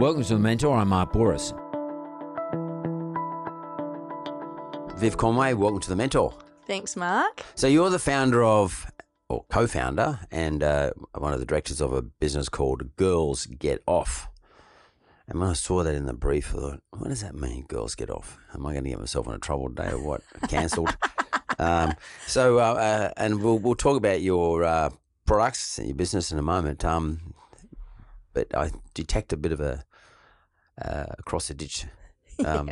Welcome to the Mentor. I'm Mark Bouris. Viv Conway, welcome to the Mentor. Thanks, Mark. So you're the founder of, or co-founder, and uh, one of the directors of a business called Girls Get Off. And when I saw that in the brief, I thought, what does that mean, Girls Get Off? Am I going to get myself in a trouble today or what? Cancelled. um, so, uh, uh, and we'll, we'll talk about your uh, products and your business in a moment. Um, but I detect a bit of a uh, across the ditch um,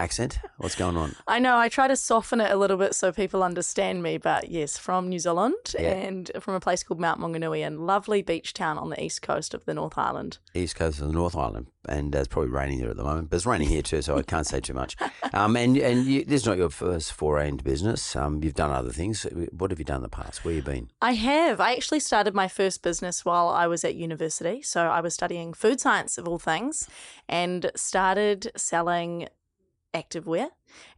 accent. What's going on? I know I try to soften it a little bit so people understand me, but yes, from New Zealand Yeah. and from a place called Mount Maunganui and lovely beach town on the east coast of the North Island. East coast of the North Island, and uh, it's probably raining there at the moment. But it's raining here too, so I can't say too much. Um, and and you, this is not your first foray into business. Um, you've done other things. What have you done in the past? Where you been? I have. I actually started my first business while I was at university. So I was studying food science of all things and started selling activewear.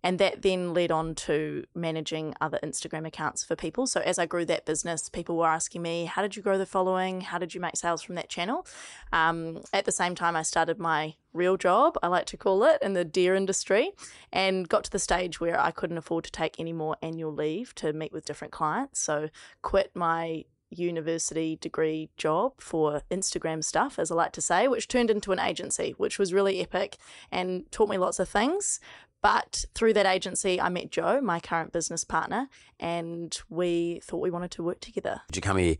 And that then led on to managing other Instagram accounts for people. So as I grew that business, people were asking me, How did you grow the following? How did you make sales from that channel? Um, at the same time, I started my real job, I like to call it, in the deer industry, and got to the stage where I couldn't afford to take any more annual leave to meet with different clients. So quit my university degree job for Instagram stuff, as I like to say, which turned into an agency, which was really epic and taught me lots of things. But through that agency, I met Jo, my current business partner, and we thought we wanted to work together. Did you come here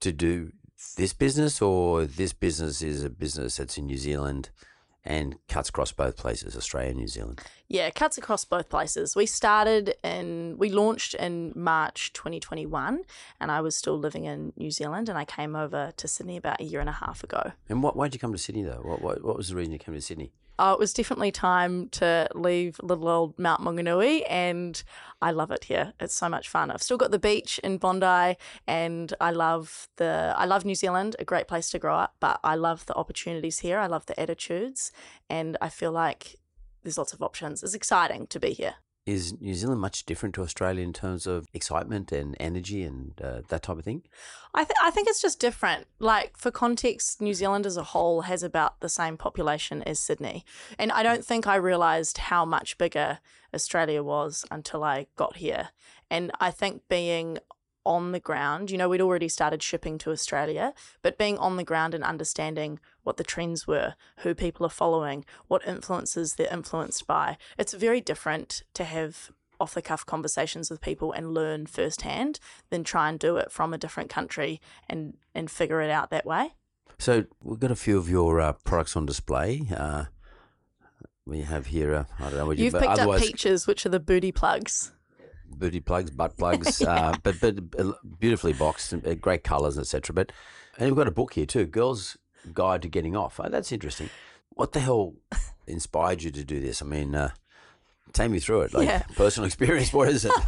to do this business, or this business is a business that's in New Zealand and cuts across both places, Australia and New Zealand? Yeah, it cuts across both places. We started and we launched in March 2021, and I was still living in New Zealand, and I came over to Sydney about a year and a half ago. And what? Why did you come to Sydney though? What? What, what was the reason you came to Sydney? Oh, it was definitely time to leave little old Mount Maunganui, and I love it here. It's so much fun. I've still got the beach in Bondi, and I love the I love New Zealand, a great place to grow up. But I love the opportunities here. I love the attitudes, and I feel like there's lots of options. It's exciting to be here. Is New Zealand much different to Australia in terms of excitement and energy and uh, that type of thing? I, th- I think it's just different. Like, for context, New Zealand as a whole has about the same population as Sydney. And I don't think I realised how much bigger Australia was until I got here. And I think being on the ground, you know, we'd already started shipping to Australia, but being on the ground and understanding what the trends were, who people are following, what influences they're influenced by, it's very different to have off the cuff conversations with people and learn firsthand than try and do it from a different country and and figure it out that way. So we've got a few of your uh, products on display. Uh, we have here, uh, I don't know what you You've but picked up peaches, which are the booty plugs. booty plugs, butt plugs, uh, but but uh, beautifully boxed, and, uh, great colours, etc. But and we've got a book here too, "Girls Guide to Getting Off." Oh, that's interesting. What the hell inspired you to do this? I mean, uh, take me through it. Like Yeah. personal experience. What is it?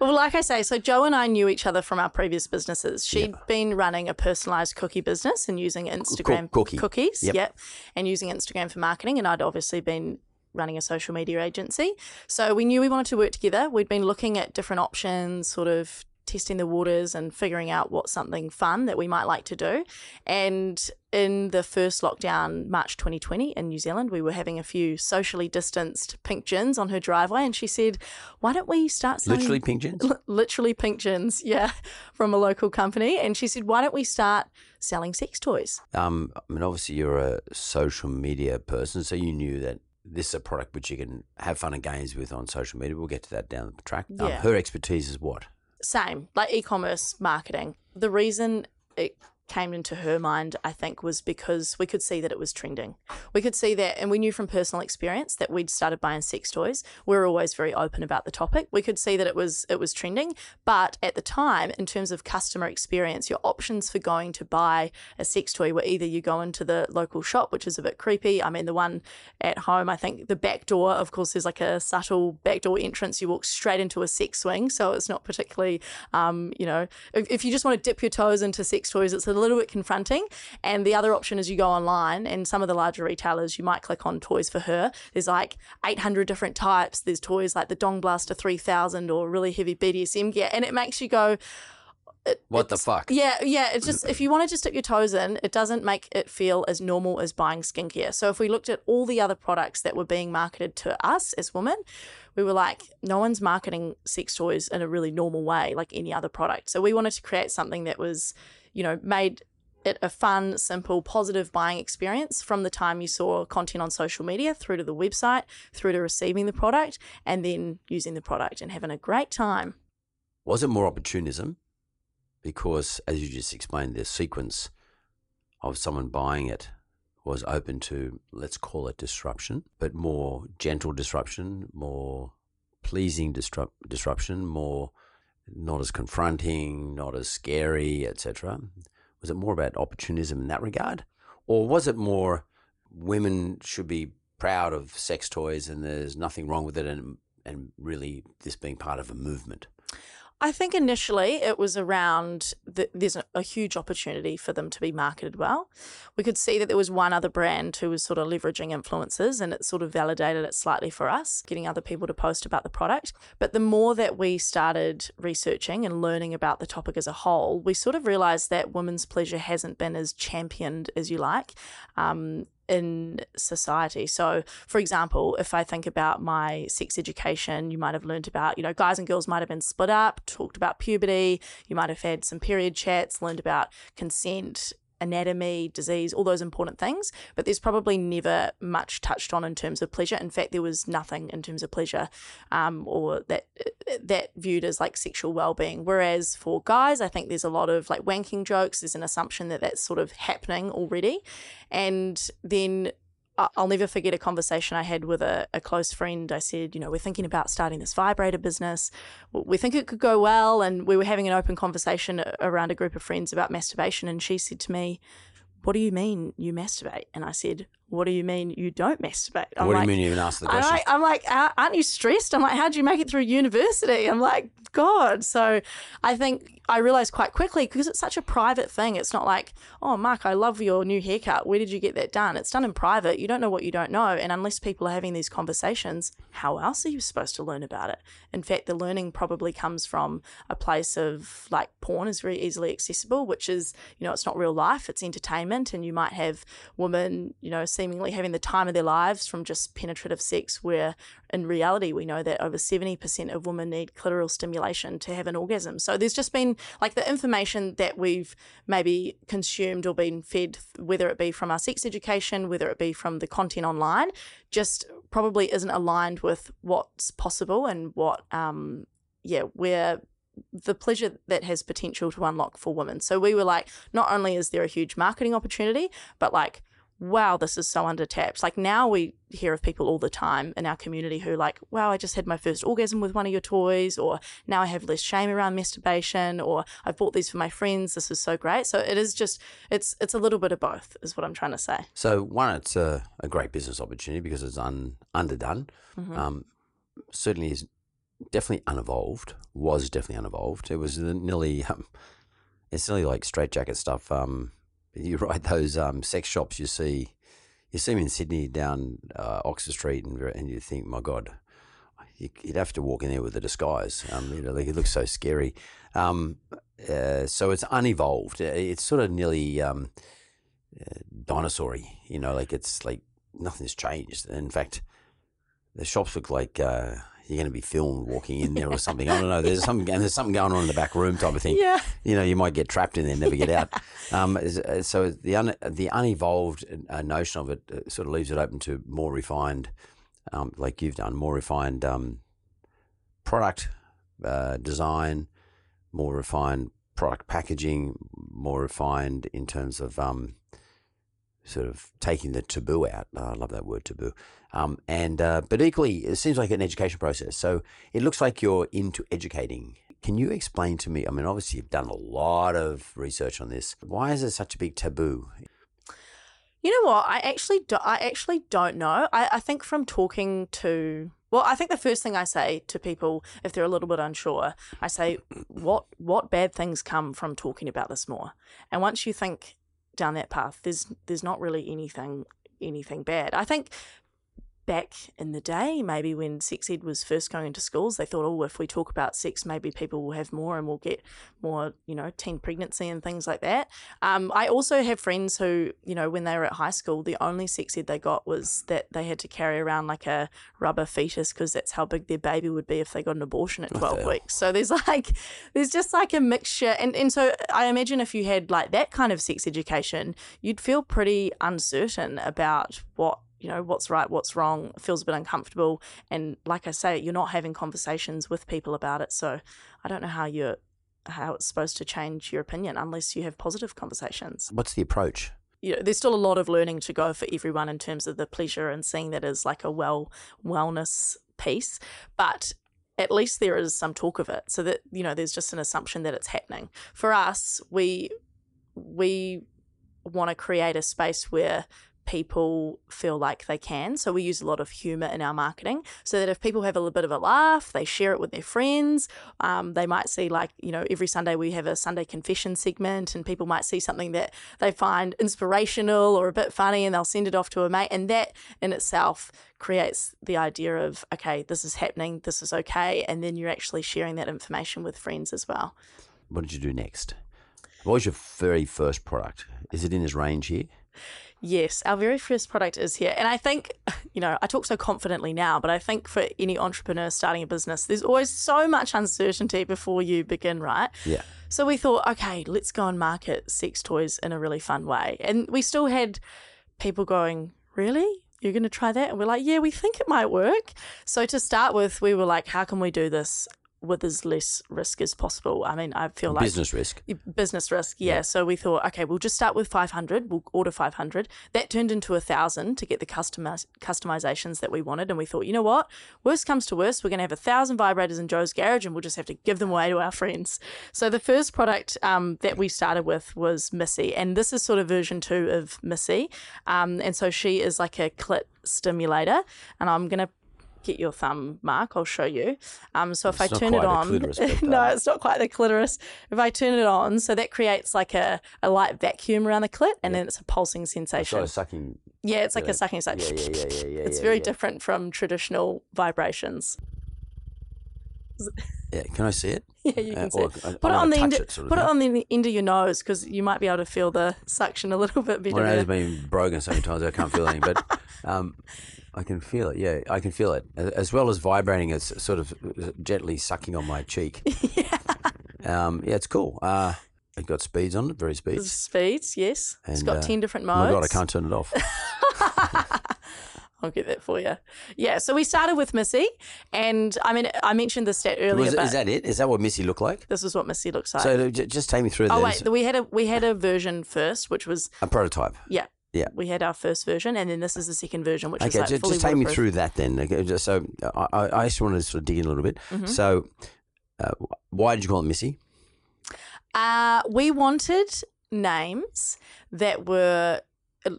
Well, like I say, so Jo and I knew each other from our previous businesses. She'd been running a personalized cookie business and using Instagram cookie. cookies, Yep. yep, and using Instagram for marketing. And I'd obviously been running a social media agency. So we knew we wanted to work together. We'd been looking at different options, sort of testing the waters and figuring out what's something fun that we might like to do. And in the first lockdown, March 2020 in New Zealand, we were having a few socially distanced pink gins on her driveway, and she said, "Why don't we start selling Literally pink gins? Li- literally pink gins, yeah, from a local company?" And she said, "Why don't we start selling sex toys?" Um, I mean, obviously you're a social media person, so you knew that this is a product which you can have fun and games with on social media. We'll get to that down the track. Um, her expertise is what? Same, like e-commerce marketing. The reason it came into her mind, I think, was because we could see that it was trending. We could see that, and we knew from personal experience that we'd started buying sex toys. We were always very open about the topic. We could see that it was it was trending, but at the time, in terms of customer experience, your options for going to buy a sex toy were either you go into the local shop, which is a bit creepy. I mean, the one at home, I think the back door, of course, there's like a subtle back door entrance. You walk straight into a sex swing, so it's not particularly, um, you know, if, if you just want to dip your toes into sex toys, it's a little bit confronting. And the other option is you go online, and some of the larger retailers, you might click on toys for her. There's like 800 different types. There's toys like the Dong Blaster 3000 or really heavy BDSM gear, and it makes you go. What the fuck? Yeah, yeah. It's just if you want to just dip your toes in, it doesn't make it feel as normal as buying skincare. So if we looked at all the other products that were being marketed to us as women, we were like, no one's marketing sex toys in a really normal way like any other product. So we wanted to create something that was, you know, made it a fun, simple, positive buying experience from the time you saw content on social media through to the website, through to receiving the product, and then using the product and having a great time. Was it more opportunism? Because, as you just explained, the sequence of someone buying it was open to, let's call it disruption, but more gentle disruption, more pleasing disrupt- disruption, more not as confronting, not as scary, etc. Was it more about opportunism in that regard? Or was it more women should be proud of sex toys and there's nothing wrong with it and, and really this being part of a movement? I think initially it was around the, there's a, huge opportunity for them to be marketed well. We could see that there was one other brand who was sort of leveraging influencers and it sort of validated it slightly for us, getting other people to post about the product. But the more that we started researching and learning about the topic as a whole, we sort of realized that women's pleasure hasn't been as championed as you like. Um, in society. So, for example, if I think about my sex education, you might have learned about, you know, guys and girls might have been split up, talked about puberty, you might have had some period chats, learned about consent, anatomy, disease, all those important things, but there's probably never much touched on in terms of pleasure. In fact, there was nothing in terms of pleasure um, or that that viewed as like sexual well-being. Whereas for guys, I think there's a lot of like wanking jokes. There's an assumption that that's sort of happening already, and then I'll never forget a conversation I had with a, a close friend. I said, you know, we're thinking about starting this vibrator business. We think it could go well. And we were having an open conversation around a group of friends about masturbation. And she said to me, What do you mean you masturbate? And I said, What do you mean you don't masturbate? I'm what like, do you mean you even asked the question? like, I'm like, aren't you stressed? I'm like, how do you make it through university? I'm like, God. So I think I realized quite quickly because it's such a private thing. It's not like, oh, Mark, I love your new haircut. Where did you get that done? It's done in private. You don't know what you don't know. And unless people are having these conversations, how else are you supposed to learn about it? In fact, the learning probably comes from a place of like porn is very easily accessible, which is, you know, it's not real life, it's entertainment. And you might have women, you know, seemingly having the time of their lives from just penetrative sex, where in reality, we know that over 70% of women need clitoral stimulation to have an orgasm. So there's just been like the information that we've maybe consumed or been fed, whether it be from our sex education, whether it be from the content online, just probably isn't aligned with what's possible and what, um, yeah, where the pleasure that has potential to unlock for women. So we were like, not only is there a huge marketing opportunity, but like, wow, this is so undertapped. Like now we hear of people all the time in our community who like, wow, I just had my first orgasm with one of your toys, or now I have less shame around masturbation, or I've bought these for my friends. This is so great. So it is just it's it's a little bit of both, is what I'm trying to say. So one, it's a, a great business opportunity because it's un, underdone. Mm-hmm. Um, certainly is definitely unevolved. Was definitely unevolved. It was nearly um, it's nearly like straitjacket stuff. Um, you ride those um, sex shops you see. You see them in Sydney down uh, Oxford Street, and, and you think, my God, you, you'd have to walk in there with a disguise. Um, you know, it looks so scary. Um, uh, so it's unevolved. Uh, It's sort of nearly um, uh, dinosaur-y, You know, like it's like nothing's changed. In fact, the shops look like uh, you're going to be filmed walking in there or something. I don't know. There's something and there's something going on in the back room type of thing. Yeah. You know, you might get trapped in there, and never get out. Um, uh, so the un, the unevolved uh, notion of it uh, sort of leaves it open to more refined, um, like you've done, more refined um, product uh, design, more refined product packaging, more refined in terms of um, sort of taking the taboo out. Oh, I love that word taboo. Um, and uh, but equally, it seems like an education process. So it looks like you're into educating. Can you explain to me? I mean, obviously you've done a lot of research on this. Why is it such a big taboo? You know what? I actually do, I actually don't know. I, I think from talking to well, I think the first thing I say to people if they're a little bit unsure, I say what what bad things come from talking about this more. And once you think down that path, there's there's not really anything anything bad. I think back in the day, maybe when sex ed was first going into schools, they thought, oh, if we talk about sex, maybe people will have more and we'll get more, you know, teen pregnancy and things like that. Um, I also have friends who, you know, when they were at high school, the only sex ed they got was that they had to carry around like a rubber fetus because that's how big their baby would be if they got an abortion at 12 weeks. So there's like, there's just like a mixture. And, and so I imagine if you had like that kind of sex education, you'd feel pretty uncertain about what you know what's right what's wrong feels a bit uncomfortable. And like i say you're not having conversations with people about it. So i don't know how you're how it's supposed to change your opinion unless you have positive conversations. What's the approach? you know, there's still a lot of learning to go for everyone in terms of the pleasure and seeing that as like a well wellness piece but at least there is some talk of it. So that you know there's just an assumption that it's happening. For us we we want to create a space where people feel like they can. So we use a lot of humor in our marketing so that if people have a little bit of a laugh, they share it with their friends. Um, they might see, like, you know, every Sunday we have a Sunday confession segment, and people might see something that they find inspirational or a bit funny and they'll send it off to a mate. And that in itself creates the idea of, okay, this is happening, this is okay. And then you're actually sharing that information with friends as well. What did you do next? What was your very first product? Is it in this range here? Yes, our very first product is here. And I think, you know, I talk so confidently now, but I think for any entrepreneur starting a business, there's always so much uncertainty before you begin, right? Yeah. So we thought, okay, let's go and market sex toys in a really fun way. And we still had people going, really? You're going to try that? And we're like, yeah, we think it might work. So to start with, we were like, how can we do this with as less risk as possible? I mean, I feel like Business risk. business risk yeah. so we thought okay we'll just start with 500 we'll order 500 that turned into a thousand to get the customiz- customizations that we wanted. And we thought you know what? Worst comes to worst we're going to have a thousand vibrators in Jo's garage and we'll just have to give them away to our friends. So the first product um, that we started with was missy. And this is sort of version two of missy. Um, and so she is like a clit stimulator. And i'm going to get your thumb mark i'll show you um, so if It's i turn it on clitoris, but, no uh, it's not quite the clitoris if i turn it on so that creates like a, a light vacuum around the clit and then it's a pulsing sensation Sort of sucking. yeah it's like yeah, a sucking it's like Yeah, yeah, yeah, yeah, yeah. it's yeah, very yeah. different from traditional vibrations Yeah, can I see it? yeah you Uh, can see it. I- I put it on the end, it sort of put it on the end of your nose because you might be able to feel the suction a little bit better My nose has been broken so many times I can't feel anything, but um, I can feel it. Yeah, I can feel it as well as vibrating. It's sort of gently sucking on my cheek. yeah Um, yeah, it's cool. Uh, it got speeds on it, very speeds. speeds yes It's got uh, 10 different modes. Oh my god, I can't turn it off. I'll get that for you. Yeah, so we started with Missy, and I mean, I mentioned the stat earlier, Was, is that it? Is that what Missy looked like? this is what Missy looks like. So j- just take me through oh this. wait, we had a we had a version first, which was a prototype. yeah, Yeah. we had our first version, and then this is the second version, which is Okay, like ju- fully just take me through that then. Okay, just so I, I just wanted to sort of dig in a little bit. Mm-hmm. So, uh, why did you call it Missy? Uh, we wanted names that were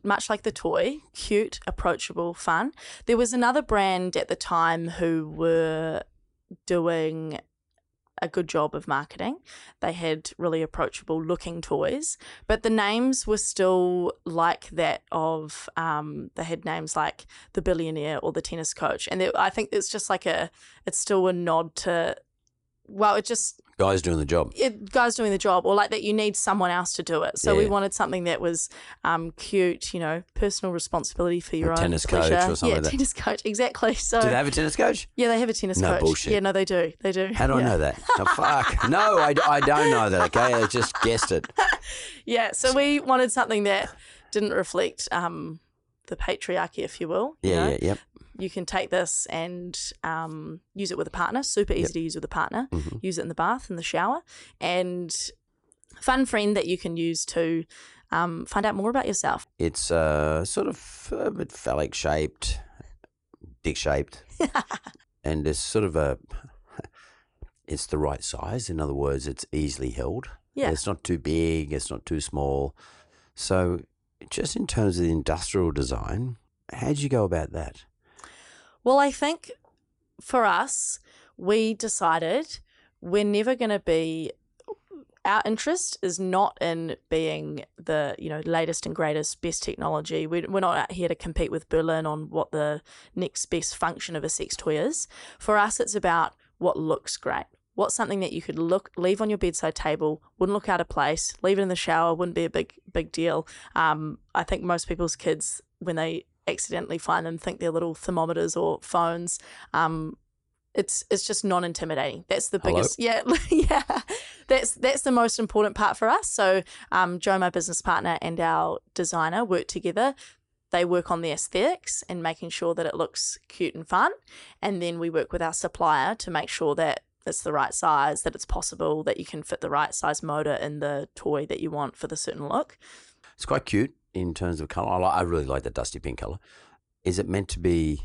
much like the toy, cute, approachable, fun. There was another brand at the time who were doing a good job of marketing. They had really approachable looking toys, but the names were still like that of um, they had names like the billionaire or the tennis coach, and I think it's just like a it's still a nod to well, it just guys doing the job. It, guys doing the job, or like that you need someone else to do it. So we wanted something that was um, cute, you know, personal responsibility for your A own tennis coach or something yeah, like that. tennis coach, exactly. So Do they have a tennis coach? yeah, they have a tennis No coach. bullshit. Yeah, no, they do. They do. How do I know that? Oh, fuck. No, I, I don't know that, okay? I just guessed it. Yeah, so we wanted something that didn't reflect um, the patriarchy, if you will. you Yeah, know? yeah, yep. You can take this and um, use it with a partner. Super easy to use with a partner. Mm-hmm. Use it in the bath, in the shower, and fun friend that you can use to um, find out more about yourself. It's uh, sort of a bit phallic shaped, dick shaped, and it's sort of a. It's the right size. In other words, it's easily held. Yeah. It's not too big. It's not too small. So, just in terms of the industrial design, how'd you go about that? Well, I think for us, we decided we're never going to be. Our interest is not in being the you know latest and greatest, best technology. We, we're not out here to compete with Berlin on what the next best function of a sex toy is. For us, it's about what looks great. What's something that you could look leave on your bedside table, wouldn't look out of place, leave it in the shower, wouldn't be a big big deal. Um, I think most people's kids when they accidentally find them think they're little thermometers or phones. Um, it's it's just non intimidating. That's the Hello? biggest. Yeah, yeah. That's that's the most important part for us. So, um, Jo, my business partner, and our designer work together. They work on the aesthetics and making sure that it looks cute and fun, and then we work with our supplier to make sure that it's the right size, that it's possible, that you can fit the right size motor in the toy that you want for the certain look. It's quite cute in terms of color. I, li- I really like the dusty pink color. Is it meant to be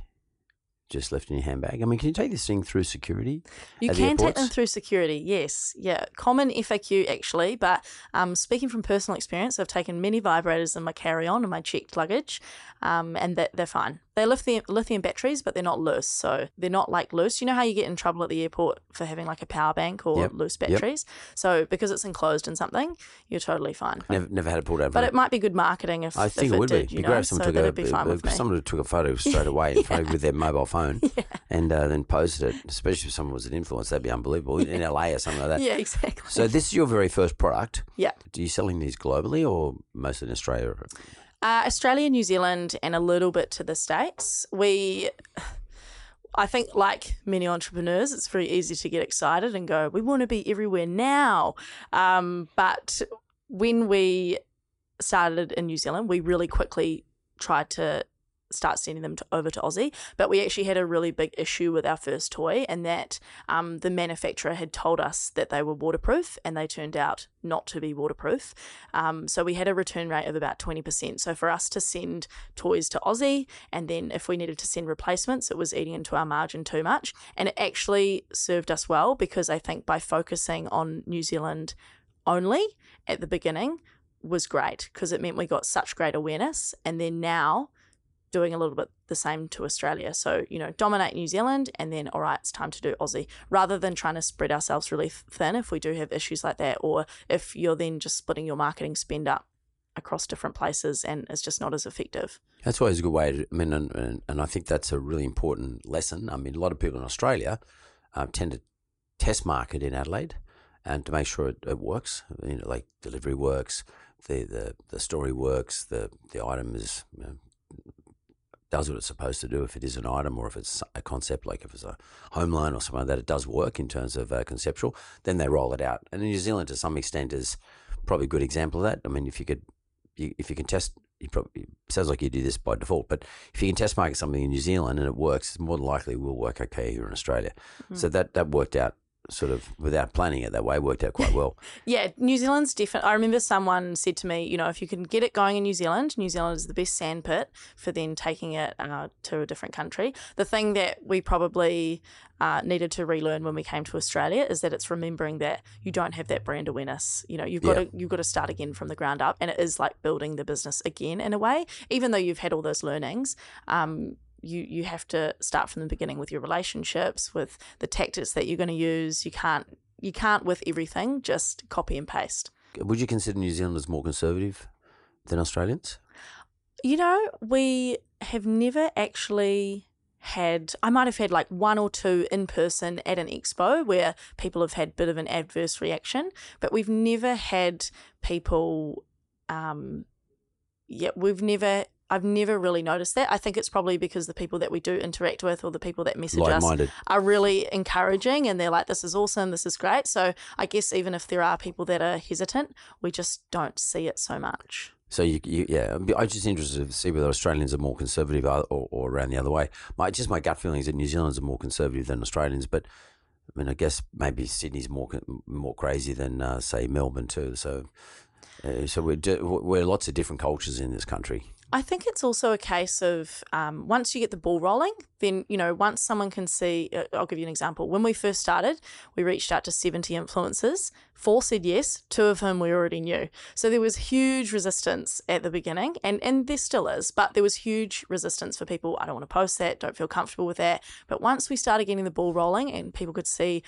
just left in your handbag? I mean, can you take this thing through security? You the can take them through security, yes. Yeah, common FAQ actually. But um, speaking from personal experience, I've taken many vibrators in my carry on and my checked luggage, um, and that they're fine. They're lithium, lithium batteries, but they're not loose. So they're not like loose. You know how you get in trouble at the airport for having like a power bank or Yep, loose yep. batteries? So because it's enclosed in something, you're totally fine. Never, never had it pulled out. But it might be good marketing if, I think if it it would did, be. you know, great if someone so took a that'd be fine if someone took a photo straight away of- with their mobile phone and uh, then posted it. Especially if someone was an influencer, that'd be unbelievable in LA or something like that. Yeah, exactly. So this is your very first product. Yeah. Do you selling these globally or mostly in Australia? Uh, Australia, New Zealand, and a little bit to the States. We, I think, like many entrepreneurs, it's very easy to get excited and go, we want to be everywhere now. Um, but when we started in New Zealand, we really quickly tried to start sending them to, over to Aussie. But we actually had a really big issue with our first toy, and that um, the manufacturer had told us that they were waterproof, and they turned out not to be waterproof. Um, so we had a return rate of about 20%. So for us to send toys to Aussie, and then if we needed to send replacements, it was eating into our margin too much. And it actually served us well because I think by focusing on New Zealand only at the beginning was great because it meant we got such great awareness. And then now, doing a little bit the same to Australia. So, you know, dominate New Zealand and then, all right, it's time to do Aussie rather than trying to spread ourselves really thin if we do have issues like that, or if you're then just splitting your marketing spend up across different places and it's just not as effective. That's always a good way to, I mean, and, and, I think that's a really important lesson. I mean, a lot of people in Australia um, tend to test market in Adelaide and to make sure it, it works, you know, like delivery works, the, the, the story works, the, the item is, you know, does what it's supposed to do if it is an item or if it's a concept like if it's a home loan or something like that it does work in terms of uh, conceptual then they roll it out. And New Zealand to some extent is probably a good example of that. I mean if you could you, if you can test you probably it sounds like you do this by default but if you can test market something in New Zealand and it works it's more than likely will work okay here in Australia. So that that worked out sort of without planning it that way worked out quite well Yeah, New Zealand's different. I remember someone said to me, you know, if you can get it going in New Zealand, New Zealand is the best sandpit for then taking it uh, to a different country. The thing that we probably uh, needed to relearn when we came to Australia is that it's remembering that you don't have that brand awareness. You know, you've got Yeah. to you've got to start again from the ground up, and it is like building the business again in a way. Even though you've had all those learnings, um, you you have to start from the beginning with your relationships, with the tactics that you're going to use. You can't you can't with everything just copy and paste. Would you consider New Zealanders more conservative than Australians? You know, we have never actually had I might have had like one or two in person at an expo where people have had a bit of an adverse reaction, but we've never had people um yeah, we've never I've never really noticed that. I think it's probably because the people that we do interact with or the people that message us Like-minded. are really encouraging and they're like, this is awesome, this is great. So I guess even if there are people that are hesitant, we just don't see it so much. So you, you yeah, I'm I'm just interested to see whether Australians are more conservative or, or, or around the other way. My just my gut feeling is that New Zealanders are more conservative than Australians, but I mean, I guess maybe Sydney's more con- more crazy than uh, say Melbourne too. So, uh, so we're di- we're lots of different cultures in this country. I think it's also a case of um, once you get the ball rolling, then, you know, once someone can see, uh, I'll give you an example. When we first started, we reached out to 70 influencers. Four said yes, two of whom we already knew. So there was huge resistance at the beginning, and, and there still is, but there was huge resistance for people. I don't want to post that, don't feel comfortable with that. But once we started getting the ball rolling and people could see,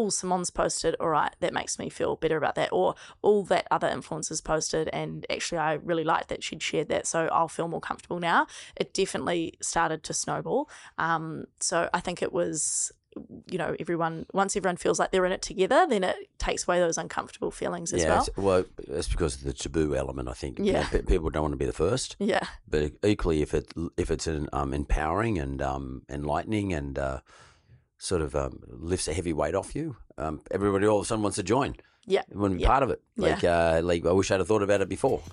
oh, Simone's posted, all right, that makes me feel better about that. Or all that other influencers posted, and actually, I really liked that she'd shared that, so I'll feel more comfortable now. It definitely started to snowball. Um, so I think it was. You know, everyone once everyone feels like they're in it together, then it takes away those uncomfortable feelings as yeah, well. it's, well, it's because of the taboo element. I think. You know, Yeah. people don't want to be the first. Yeah, but equally if it if it's an, um, empowering and um, enlightening and uh, sort of um, lifts a heavy weight off you, um, everybody all of a sudden wants to join. yeah, Want to be Yeah. part of it. Yeah. Like, uh, like I wish I'd have thought about it before.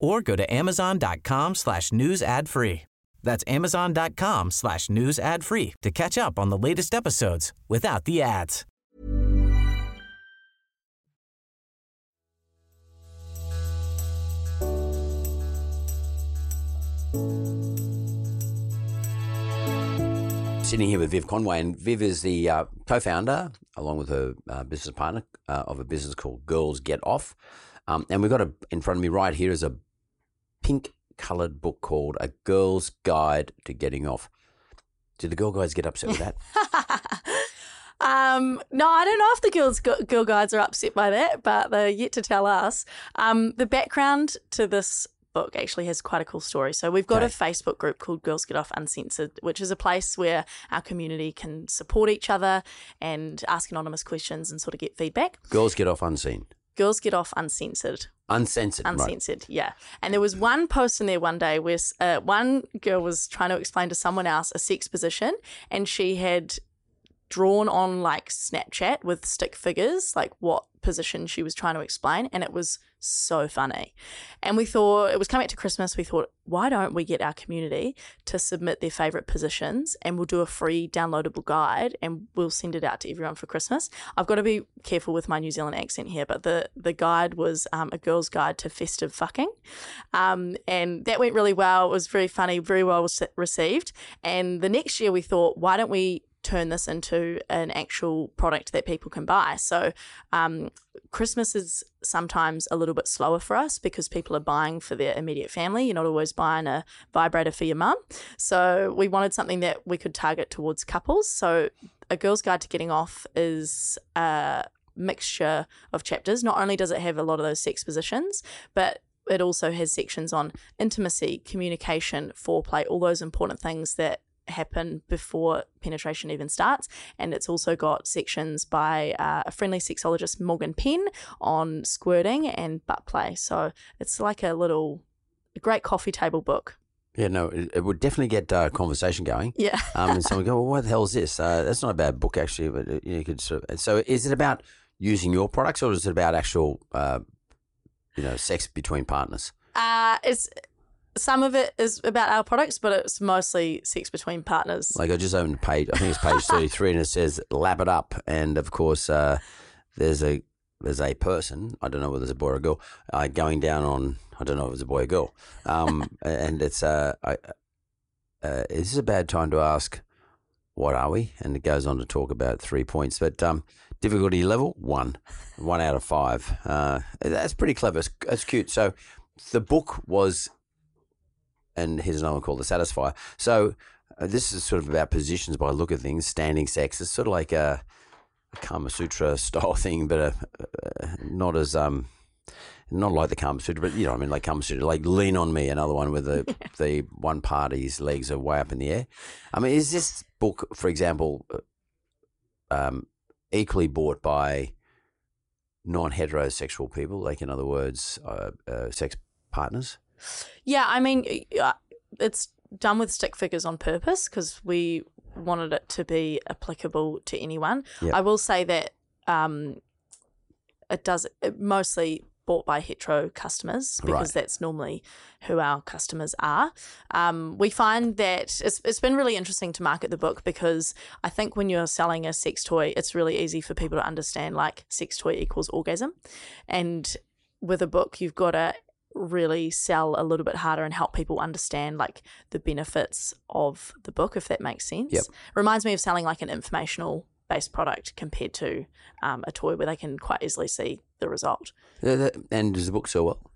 or go to amazon.com slash news ad free. That's amazon.com slash news ad free to catch up on the latest episodes without the ads. Sitting here with Viv Conway, and Viv is the uh, co-founder, along with her uh, business partner, uh, of a business called Girls Get Off. Um, and we've got a, in front of me right here is a pink-coloured book called A Girl's Guide to Getting Off. Do the girl guides get upset with that? Um, no, I don't know if the girls girl guides are upset by that, but they're yet to tell us. Um, the background to this book actually has quite a cool story. So we've got a Facebook group called Girls Get Off Uncensored, which is a place where our community can support each other and ask anonymous questions and sort of get feedback. Girls Get Off Unseen. Girls Get Off Uncensored. Uncensored, right. Uncensored, yeah. And there was one post in there one day where uh, one girl was trying to explain to someone else a sex position, and she had drawn on like Snapchat with stick figures, like what position she was trying to explain, and it was so funny. And we thought it was coming up to Christmas. We thought, why don't we get our community to submit their favorite positions, and we'll do a free downloadable guide, and we'll send it out to everyone for Christmas. I've got to be careful with my New Zealand accent here, but the the guide was um, a girl's guide to festive fucking, um, and that went really well. It was very funny, very well received. And the next year, we thought, why don't we turn this into an actual product that people can buy. So, um, Christmas is sometimes a little bit slower for us because people are buying for their immediate family. You're not always buying a vibrator for your mum. So, we wanted something that we could target towards couples. So, A Girl's Guide to Getting Off is a mixture of chapters. Not only does it have a lot of those sex positions, but it also has sections on intimacy, communication, foreplay, all those important things that happen before penetration even starts. And it's also got sections by uh, a friendly sexologist, Morgan Penn, on squirting and butt play. So it's like a little, a great coffee table book. Yeah, no, it, it would definitely get uh, conversation going. Yeah. Um, and someone go, well, what the hell is this? Uh, that's not a bad book, actually. But uh, you could sort of, so is it about using your products or is it about actual, uh, you know, sex between partners? Uh, it's some of it is about our products, but it's mostly sex between partners. Like I just opened a page, I think it's page thirty-three, and it says "lap it up," and of course, uh, there's a there's a person I don't know whether it's a boy or a girl uh, going down on I don't know if it's a boy or a girl, um, and it's uh, I, uh, is this a bad time to ask what are we? And it goes on to talk about three points, but um, difficulty level one, one out of five. Uh, that's pretty clever. It's, it's cute. So the book was and here's another one called the Satisfier. So uh, this is sort of about positions by look of things. Standing sex It's sort of like a, a Kama Sutra style thing, but a, a, not as um, not like the Kama Sutra, but you know, what I mean, like Kama Sutra, like lean on me. Another one where the the one party's legs are way up in the air. I mean, is this book, for example, uh, um, equally bought by non-heterosexual people, like in other words, uh, uh, sex partners? Yeah, I mean, uh, it's done with stick figures on purpose because we wanted it to be applicable to anyone. Yep. I will say that um, it does it mostly bought by hetero customers because Right. that's normally who our customers are. Um, we find that it's, it's been really interesting to market the book because I think when you're selling a sex toy, it's really easy for people to understand like sex toy equals orgasm. And with a book, you've got to really sell a little bit harder and help people understand like the benefits of the book, if that makes sense. Yep. Reminds me of selling like an informational based product compared to um, a toy where they can quite easily see the result. And does the book sell well?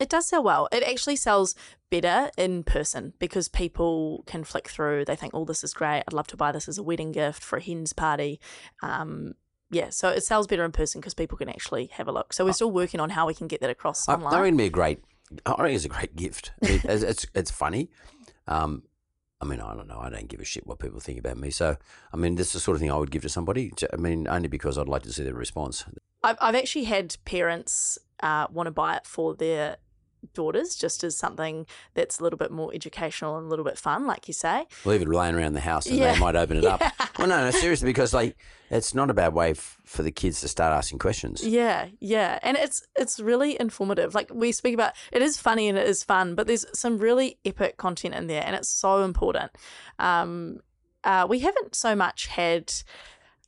It does sell well. It actually sells better in person because people can flick through. They think, oh, this is great. I'd love to buy this as a wedding gift for a hen's party. Um, yeah, so it sells better in person because people can actually have a look. So we're still working on how we can get that across I, I online. think it'd be a great. I think it's a great gift. I mean, it's, it's it's funny. Um, I mean, I don't know. I don't give a shit what people think about me. So, I mean, this is the sort of thing I would give to somebody. I mean, only because I'd like to see their response. I've, I've actually had parents uh, want to buy it for their daughters just as something that's a little bit more educational and a little bit fun, like you say. Leave it laying around the house, and Yeah. they might open it up. Well, no, no, seriously, because like it's not a bad way f- for the kids to start asking questions. Yeah, yeah, and it's it's really informative. Like we speak about, it is funny and it is fun, but there's some really epic content in there, and it's so important. Um, uh, we haven't so much had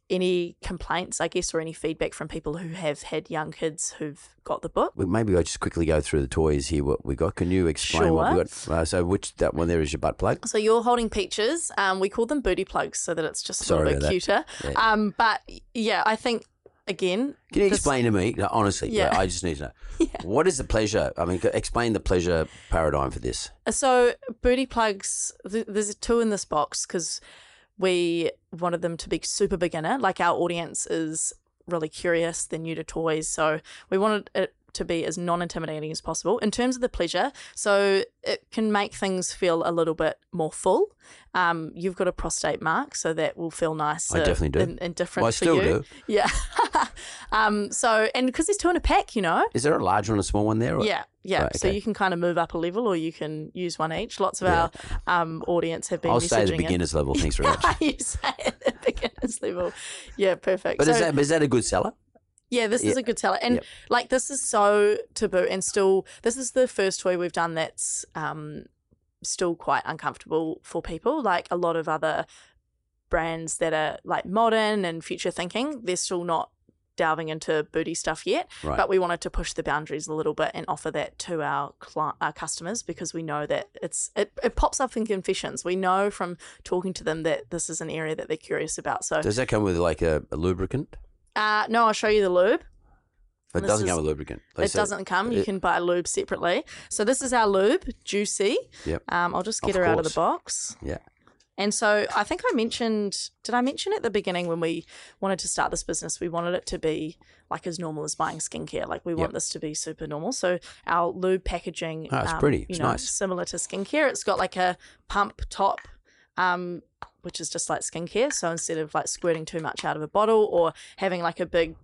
any complaints, I guess, or any feedback from people who have had young kids who've got the book. Well, Maybe I just quickly go through the toys here. What we got? Can you explain what we got? Uh, so, which that one there is your butt plug? So you're holding peaches. Um, we call them booty plugs so that it's just a Sorry little bit cuter. Yeah. Um, but yeah, I think again, Can you this- explain to me, no, honestly? Yeah. I just need to know. What is the pleasure? I mean, explain the pleasure paradigm for this. So booty plugs, th- there's two in this box because we wanted them to be super beginner. Like our audience is really curious, they're new to toys, so we wanted it to be as non-intimidating as possible in terms of the pleasure. So it can make things feel a little bit more full. Um, you've got a prostate mark, so that will feel nice. I definitely do. and, and different. Well, I still you. do. Yeah. um. So and because there's two in a pack, you know. Is there a large one and a small one there? or- Yeah, yeah. Right, So you can kind of move up a level, or you can use one each. Lots of our um, audience have been. I'll stay at the messaging it. beginner's level. Thanks very much. you say at the beginner's level. Yeah, perfect. But so, is that is that a good seller? Yeah, this is a good seller, and Yep. like this is so taboo, and still, this is the first toy we've done that's um, still quite uncomfortable for people. Like a lot of other brands that are like modern and future thinking, they're still not delving into booty stuff yet. Right. But we wanted to push the boundaries a little bit and offer that to our our customers because we know that it's it, it pops up in confessions. We know from talking to them that this is an area that they're curious about. So Does that come with like a, a lubricant? Uh, no, I'll show you the lube. It This doesn't is- come with lubricant. They It said- doesn't come. You it- can buy lube separately. So this is our lube, Juicy. Yep. Um, I'll just get Of her out of the course. box. Yeah. And so I think I mentioned, did I mention at the beginning when we wanted to start this business, we wanted it to be like as normal as buying skincare. Like we want Yep. this to be super normal. So our lube packaging, Oh, it's um, pretty. You It's know, nice. similar to skincare. It's got like a pump top um, which is just like skincare. So instead of like squirting too much out of a bottle or having like a big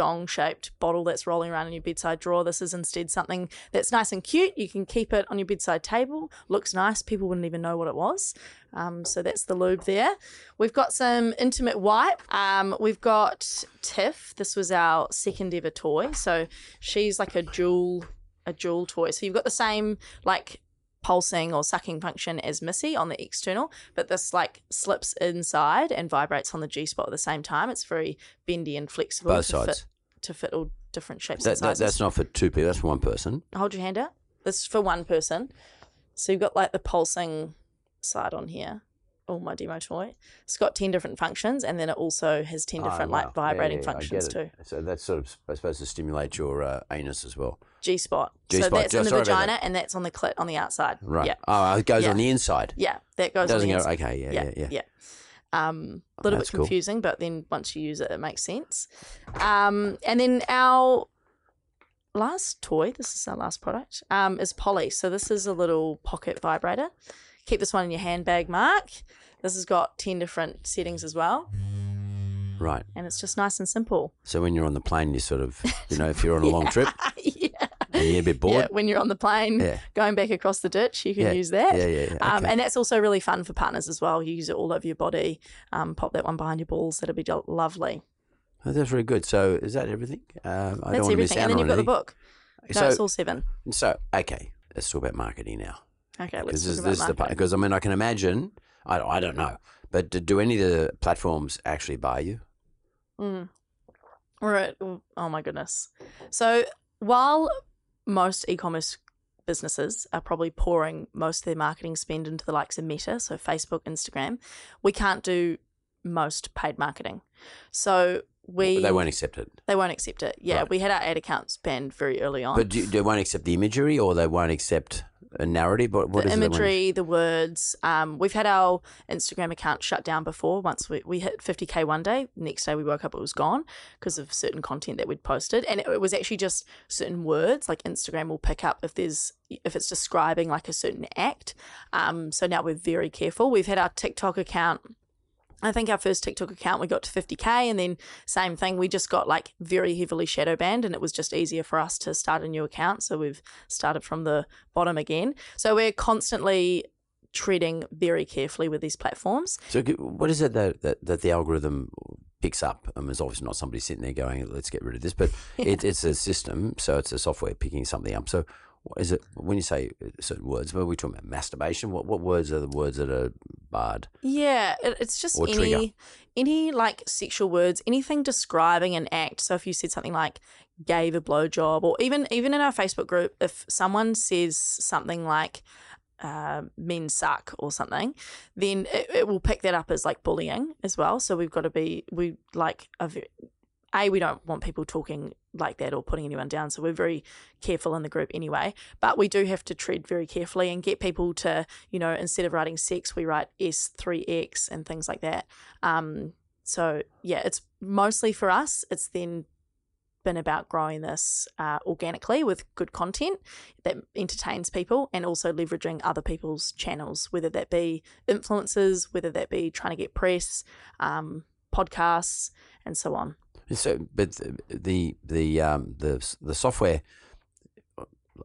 dong shaped bottle that's rolling around in your bedside drawer. This is instead something that's nice and cute. You can keep it on your bedside table, looks nice. People wouldn't even know what it was. Um, so that's the lube there. We've got some intimate wipe. Um, we've got Tiff. This was our second ever toy. So she's like a jewel, a jewel toy. So you've got the same like pulsing or sucking function as Missy on the external, but this like slips inside and vibrates on the G spot at the same time. It's very bendy and flexible Both to sides. fit to fit all different shapes That, that, that's not for two people. That's for one person. Hold your hand out. This is for one person. So you've got like the pulsing side on here. Oh, my demo toy. It's got 10 different functions and then it also has 10 different Oh, wow. like vibrating yeah, yeah, functions too. So that's sort of I suppose to stimulate your uh, anus as well. G spot. So G-spot. that's in the Sorry about vagina that. and that's on the clit on the outside. Right. Yeah. Oh, it goes Yeah. on the inside. Yeah. That goes Doesn't on go. inside. Okay. Yeah. Yeah. Yeah. Um, Oh, a little bit cool. confusing, but then once you use it, it makes sense. Um, and then our last toy, this is our last product, um, is Polly. So this is a little pocket vibrator. Keep this one in your handbag, Mark. This has got 10 different settings as well, Right. and it's just nice and simple. So when you're on the plane, you sort of, you know, if you're on a long trip yeah. And you're a bit bored, Yeah, when you're on the plane Yeah. going back across the ditch, you can Yeah. use that. Yeah, yeah, yeah. Um, and that's also really fun for partners as well. You use it all over your body. Um, pop that one behind your balls. That'll be lovely. Oh, that's very good. So is that everything? Um, I That's don't want everything. out And then you've got the book. No, So, it's all seven. so okay, let's talk about marketing now. Okay, let's talk this, about this marketing. Because I mean, I can imagine. I, I don't know, but do, do any of the platforms actually buy you? Mm. Right. Oh my goodness. So while most e-commerce businesses are probably pouring most of their marketing spend into the likes of Meta, so Facebook, Instagram, we can't do most paid marketing. So we they won't accept it. they won't accept it. Yeah, Right. we had our ad accounts banned very early on. But do, they won't accept the imagery, or they won't accept a narrative. What, what the is it imagery, the words. Um, we've had our Instagram account shut down before. Once we, we hit 50k one day, next day we woke up, it was gone because of certain content that we'd posted, and it, it was actually just certain words. Like Instagram will pick up if there's if it's describing like a certain act. Um, so now we're very careful. We've had our TikTok account. I think our first TikTok account we got to 50k, and then same thing. We just got like very heavily shadow banned, and it was just easier for us to start a new account. So we've started from the bottom again. So we're constantly treading very carefully with these platforms. So what is it that, that, that the algorithm picks up? I mean, it's obviously not somebody sitting there going, "Let's get rid of this," but it, it's a system, so it's a software picking something up. So is it when you say certain words? Are we talking about? Masturbation? What what words are the words that are barred? Yeah, it, it's just Or trigger. any any like sexual words, anything describing an act. So if you said something like gave a blowjob, or even even in our Facebook group, if someone says something like uh, men suck or something, then it, it will pick that up as like bullying as well. So we've got to be we like a a we don't want people talking like that or putting anyone down. So we're very careful in the group anyway. But we do have to tread very carefully and get people to you know instead of writing sex, we write S three X and things like that. Um, so yeah, it's mostly for us. It's then been about growing this uh, organically with good content that entertains people and also leveraging other people's channels, whether that be influencers, whether that be trying to get press, um, podcasts, and so on. So, but the the the um, the the software,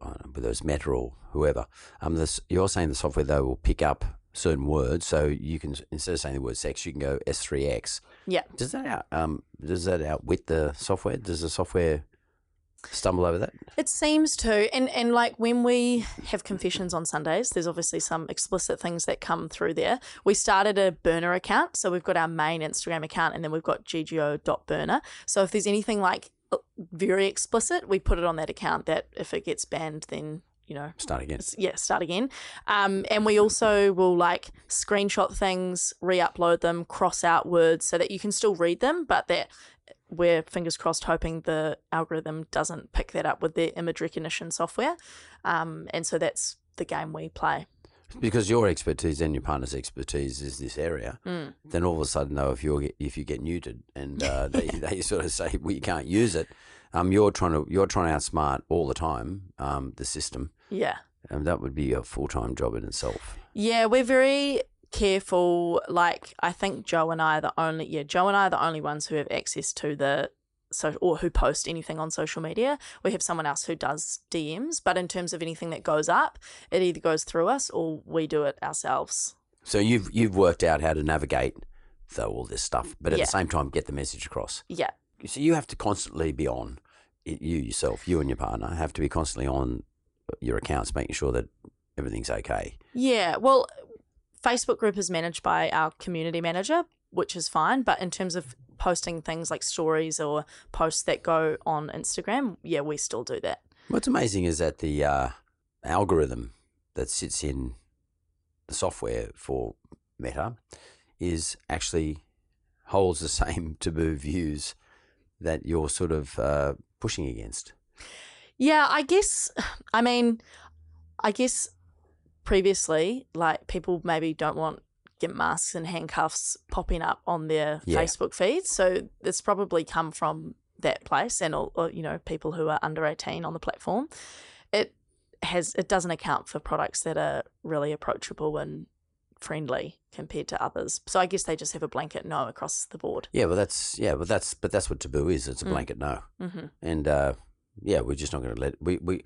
know, whether it's Meta or whoever, um, this you're saying the software though will pick up certain words, so you can instead of saying the word sex, you can go S three X. Yeah. Does that out, um does that outwit the software? Does the software stumble over that? It seems to, and and like when we have confessions on Sundays, there's obviously some explicit things that come through there. We started a burner account, so we've got our main Instagram account, and then we've got gggo.burner. So if there's anything like uh, very explicit, we put it on that account. That if it gets banned, then you know Start again. yeah, start again. Um, and we also will like screenshot things, re-upload them, cross out words so that you can still read them, but that we're fingers crossed hoping the algorithm doesn't pick that up with their image recognition software. Um, and so that's the game we play. Because your expertise and your partner's expertise is this area, Mm. then all of a sudden, though, if you get if you get neutered and uh, they they sort of say well you can't use it, um, you're trying to you're trying to outsmart all the time um, the system, Yeah. and that would be a full time job in itself. Yeah, we're very careful. Like I think Jo and I are the only yeah, Jo and I are the only ones who have access to the so or who post anything on social media. We have someone else who does DMs, but in terms of anything that goes up, it either goes through us or we do it ourselves. So you've you've worked out how to navigate though all this stuff, but at Yeah. the same time get the message across. Yeah. So you have to constantly be on. You yourself, you and your partner have to be constantly on your accounts, making sure that everything's okay. Yeah. Well, Facebook group is managed by our community manager, which is fine. But in terms of posting things like stories or posts that go on Instagram, yeah, we still do that. What's amazing is that the uh, algorithm that sits in the software for Meta is actually holds the same taboo views that you're sort of uh, pushing against. Yeah, I guess. I mean, I guess previously, like people maybe don't want get masks and handcuffs popping up on their Yeah. Facebook feeds, so it's probably come from that place, and or, or, you know people who are under eighteen on the platform. It has it doesn't account for products that are really approachable and friendly compared to others. So I guess they just have a blanket no across the board. Yeah, well, that's yeah, but that's but that's what taboo is. It's a Mm. blanket no, hmm and uh, yeah, we're just not going to let we we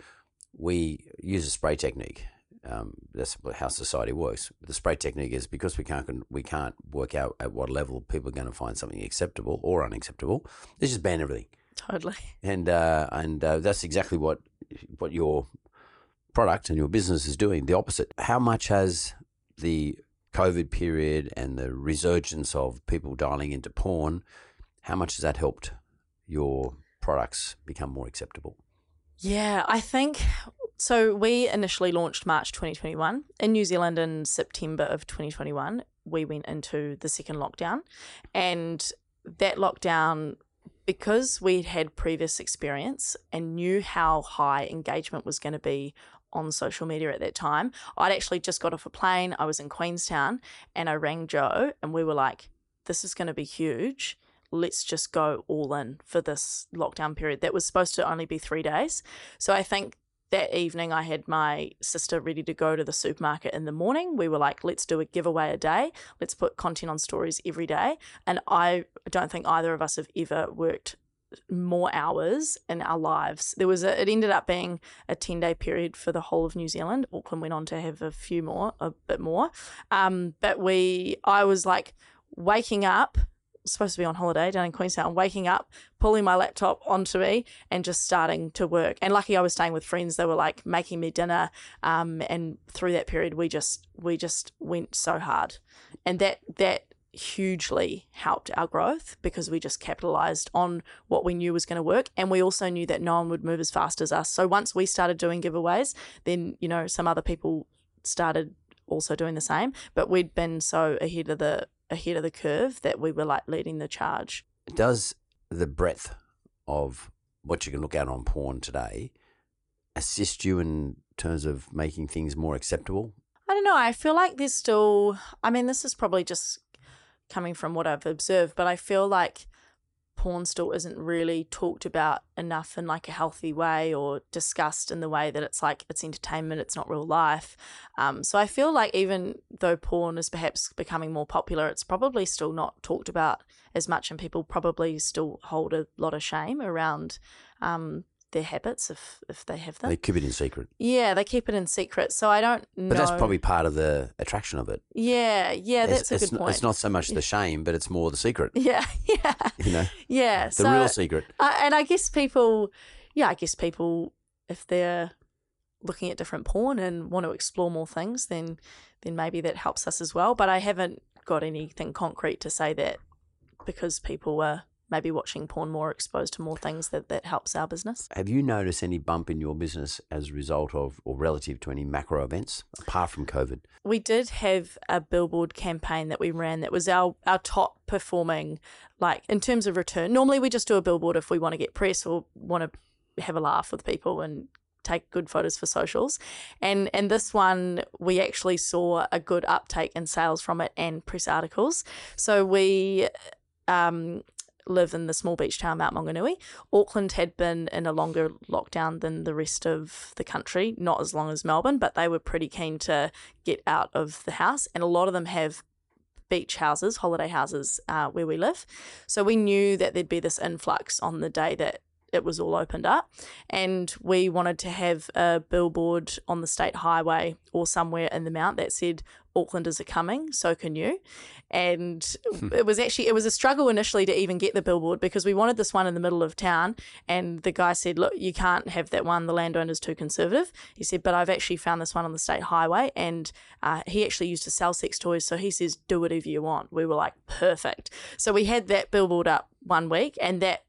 we use a spray technique. Um, that's how society works. The spray technique is because we can't we can't work out at what level people are going to find something acceptable or unacceptable. Let's just ban everything, Totally. and uh, and uh, that's exactly what what your product and your business is doing. The opposite. How much has the COVID period and the resurgence of people dialing into porn? How much has that helped your products become more acceptable? Yeah, I think so. We initially launched March 2021 in New Zealand in September of 2021. We went into the second lockdown, and that lockdown, because we'd had previous experience and knew how high engagement was going to be on social media at that time, I'd actually just got off a plane. I was in Queenstown, and I rang Jo, and we were like, "This is going to be huge." let's just go all in for this lockdown period that was supposed to only be three days. So I think that evening I had my sister ready to go to the supermarket in the morning. We were like, let's do a giveaway a day. Let's put content on stories every day. And I don't think either of us have ever worked more hours in our lives. There was a, it ended up being a 10 day period for the whole of New Zealand. Auckland went on to have a few more, a bit more. Um, but we, I was like waking up supposed to be on holiday down in Queenstown, waking up, pulling my laptop onto me, and just starting to work. And lucky I was staying with friends; they were like making me dinner. Um, and through that period, we just we just went so hard, and that that hugely helped our growth because we just capitalized on what we knew was going to work and we also knew that no one would move as fast as us so once we started doing giveaways then you know some other people started also doing the same but we'd been so ahead of the ahead of the curve that we were like leading the charge. Does the breadth of what you can look at on porn today assist you in terms of making things more acceptable? I don't know. I feel like there's still, I mean, this is probably just coming from what I've observed, but I feel like porn still isn't really talked about enough in like a healthy way or discussed in the way that it's like it's entertainment, it's not real life. Um, so I feel like even though porn is perhaps becoming more popular, it's probably still not talked about as much, and people probably still hold a lot of shame around um, their habits if if they have them. They keep it in secret. yeah, they keep it in secret. So I don't know. But that's probably part of the attraction of it. yeah, yeah. It's- That's a it's, good n- point. It's not so much the shame, but it's more the secret. Yeah, yeah, You know, yeah. the so, real secret. uh, and I guess people, yeah, I guess people, if they're looking at different porn and want to explore more things, then then maybe that helps us as well. But I haven't got anything concrete to say that because people are maybe watching porn more, exposed to more things, that that helps our business. Have you noticed any bump in your business as a result of or relative to any macro events apart from COVID? we did have a billboard campaign that we ran that was our our top performing like in terms of return normally we just do a billboard if we want to get press or want to have a laugh with people and take good photos for socials and and this one we actually saw a good uptake in sales from it and press articles so we um live in the small beach town Mount Maunganui. Auckland had been in a longer lockdown than the rest of the country, not as long as Melbourne, but they were pretty keen to get out of the house. And a lot of them have beach houses, holiday houses uh, where we live. So we knew that there'd be this influx on the day that it was all opened up. And we wanted to have a billboard on the state highway or somewhere in the mount that said, Aucklanders are coming, so can you. And it was actually it was a struggle initially to even get the billboard because we wanted this one in the middle of town and the guy said, Look, you can't have that one, the landowner's too conservative. He said, But I've actually found this one on the state highway and uh, he actually used to sell sex toys, so he says, Do whatever you want. We were like, Perfect. So we had that billboard up one week and that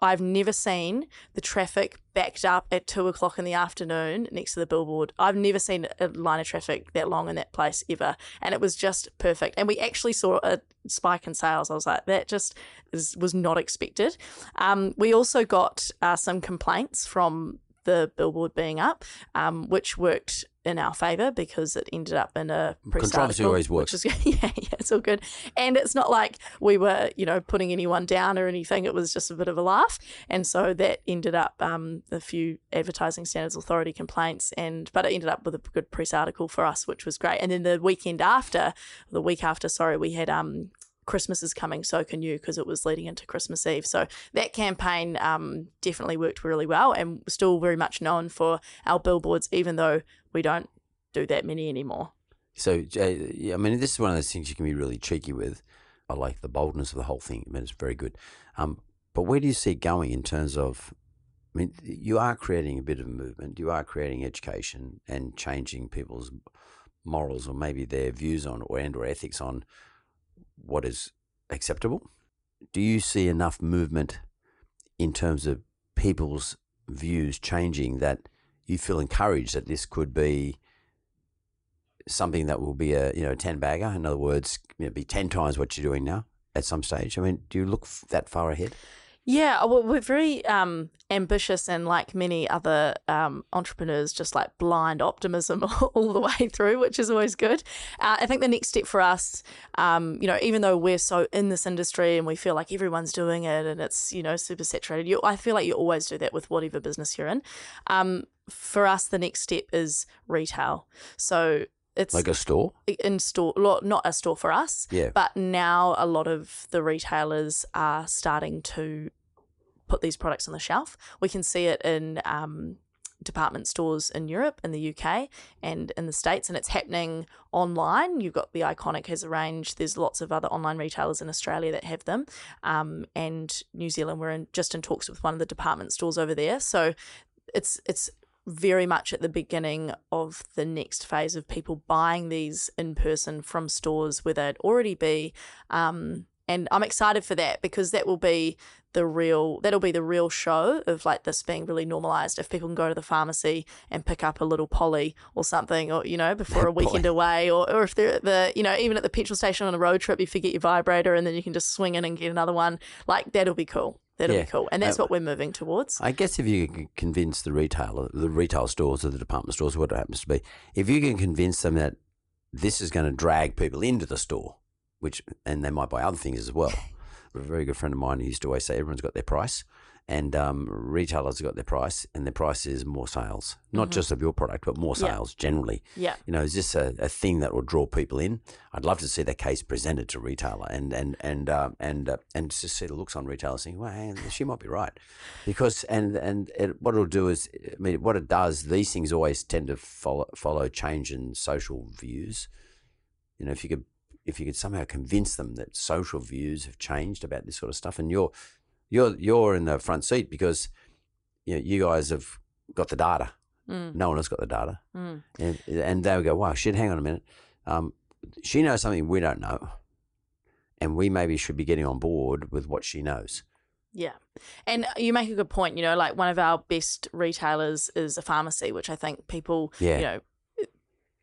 I've never seen the traffic backed up at two o'clock in the afternoon next to the billboard. I've never seen a line of traffic that long in that place ever. And it was just perfect. And we actually saw a spike in sales. I was like, that just is, was not expected. Um, we also got uh, some complaints from the billboard being up, um, which worked in our favour because it ended up in a press Controversy article, always works. Which is, yeah, yeah, it's all good. And it's not like we were, you know, putting anyone down or anything. It was just a bit of a laugh. And so that ended up um, a few Advertising Standards Authority complaints, and but it ended up with a good press article for us, which was great. And then the weekend after, the week after, sorry, we had um, Christmas is coming, so can you, because it was leading into Christmas Eve. So that campaign um, definitely worked really well and still very much known for our billboards, even though we don't do that many anymore. So, uh, I mean, this is one of those things you can be really cheeky with. I like the boldness of the whole thing. I mean, it's very good. Um, but where do you see it going in terms of? I mean, you are creating a bit of a movement. You are creating education and changing people's morals or maybe their views on or and or ethics on what is acceptable. Do you see enough movement in terms of people's views changing that you feel encouraged that this could be something that will be a you know a ten bagger? In other words, you know, be ten times what you're doing now at some stage. I mean, do you look that far ahead? Yeah, well, we're very um, ambitious and like many other um, entrepreneurs, just like blind optimism all the way through, which is always good. Uh, I think the next step for us, um, you know, even though we're so in this industry and we feel like everyone's doing it and it's, you know, super saturated, you, I feel like you always do that with whatever business you're in. Um, for us, the next step is retail. So it's Like a store? in store not a store for us Yeah. but now a lot of the retailers are starting to put these products on the shelf we can see it in um, department stores in Europe in the UK and in the States and it's happening online you've got the iconic has a range there's lots of other online retailers in Australia that have them um, and New Zealand we're in just in talks with one of the department stores over there so it's it's very much at the beginning of the next phase of people buying these in person from stores where they'd already be. Um, and I'm excited for that because that will be the real that'll be the real show of like this being really normalized if people can go to the pharmacy and pick up a little Polly or something or you know before a weekend away or, or if they're at the you know even at the petrol station on a road trip you forget your vibrator and then you can just swing in and get another one like that'll be cool that'll Yeah. be cool and that's Uh, what we're moving towards I guess if you can convince the retailer, the retail stores or the department stores, whatever it happens to be, if you can convince them that this is going to drag people into the store, which and they might buy other things as well. A very good friend of mine used to always say everyone's got their price, and um, retailers have got their price, and their price is more sales, not just of your product, but more Yeah. sales generally. yeah You know, is this a, a thing that will draw people in? I'd love to see that case presented to retailer and and and uh, and uh, and just see the looks on retailers thinking, well, hey, she might be right, because and and it, what it'll do is, I mean, what it does, these things always tend to follow follow change in social views. You know, if you could if you could somehow convince them that social views have changed about this sort of stuff, and you're you're you're in the front seat because you know, you guys have got the data. Mm. No one else got the data. Mm. And, and they'll go, wow, shit, hang on a minute. Um, she knows something we don't know. And we maybe should be getting on board with what she knows. Yeah. And you make a good point. You know, like one of our best retailers is a pharmacy, which I think people, Yeah. you know,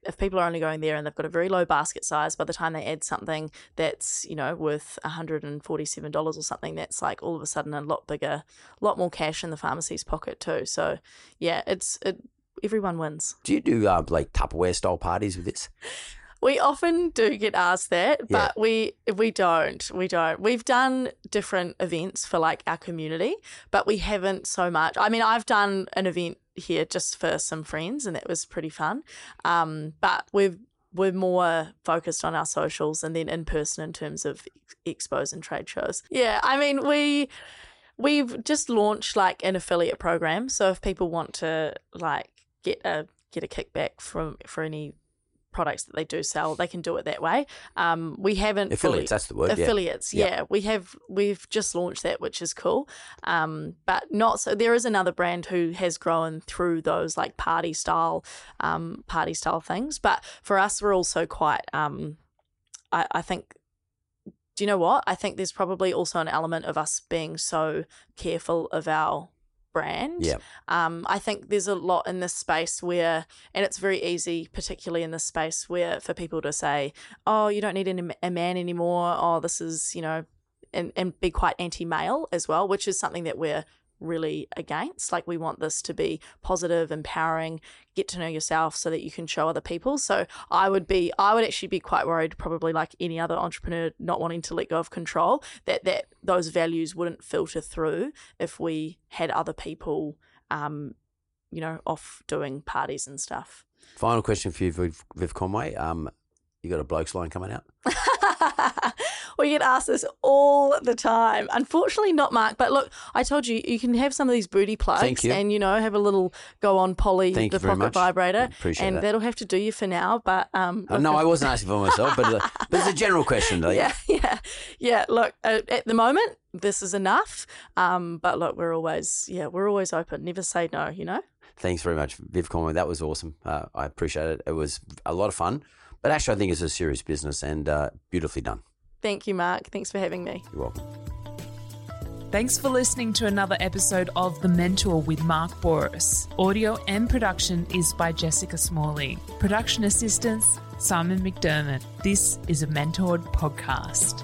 if people are only going there and they've got a very low basket size, by the time they add something that's, you know, worth $147 or something, that's like all of a sudden a lot bigger, a lot more cash in the pharmacy's pocket too. So, yeah, it's, it, everyone wins. Do you do uh, like Tupperware style parties with this? We often do get asked that, Yeah. but we we don't. We don't. We've done different events for like our community, but we haven't so much. I mean, I've done an event here just for some friends, and that was pretty fun. Um, but we've we're more focused on our socials and then in person in terms of expos and trade shows. Yeah, I mean we we've just launched like an affiliate program, so if people want to like get a get a kickback from for any products that they do sell, they can do it that way. Um, we haven't Affiliates, fully- that's the word, yeah. Affiliates, Yeah. yeah. We have we've just launched that, which is cool. Um, but not so. There is another brand who has grown through those like party style, um, party style things. But for us, we're also quite. Um, I, I think. Do you know what? I think there's probably also an element of us being so careful of our brand. Yeah. Um, I think there's a lot in this space where, and it's very easy, particularly in this space where for people to say, "Oh, you don't need an, a man anymore." Oh, this is you know, and and be quite anti-male as well, which is something that we're really against. Like we want this to be positive, empowering, get to know yourself so that you can show other people. So I would be, I would actually be quite worried, probably like any other entrepreneur, not wanting to let go of control, that that those values wouldn't filter through if we had other people, um, you know, off doing parties and stuff. Final question for you, Viv, Viv Conway. Um, you got a blokes line coming out? we get asked this all the time. Unfortunately, not Mark. But look, I told you you can have some of these booty plugs, Thank you. and you know have a little go on Polly Thank the pocket much. vibrator, Appreciate and that. that'll have to do you for now. But um, Uh, no, I wasn't asking for myself, but, uh, but it's a general question, though. yeah, yeah, yeah. Look, uh, at the moment, this is enough. Um, but look, we're always yeah, we're always open. Never say no. You know. Thanks very much, Viv Conway. That was awesome. Uh, I appreciate it. It was a lot of fun. But actually, I think it's a serious business and uh, beautifully done. Thank you, Mark. Thanks for having me. You're welcome. Thanks for listening to another episode of The Mentor with Mark Bouris. Audio and production is by Jessica Smalley. Production assistance, Simon McDermott. This is a Mentored podcast.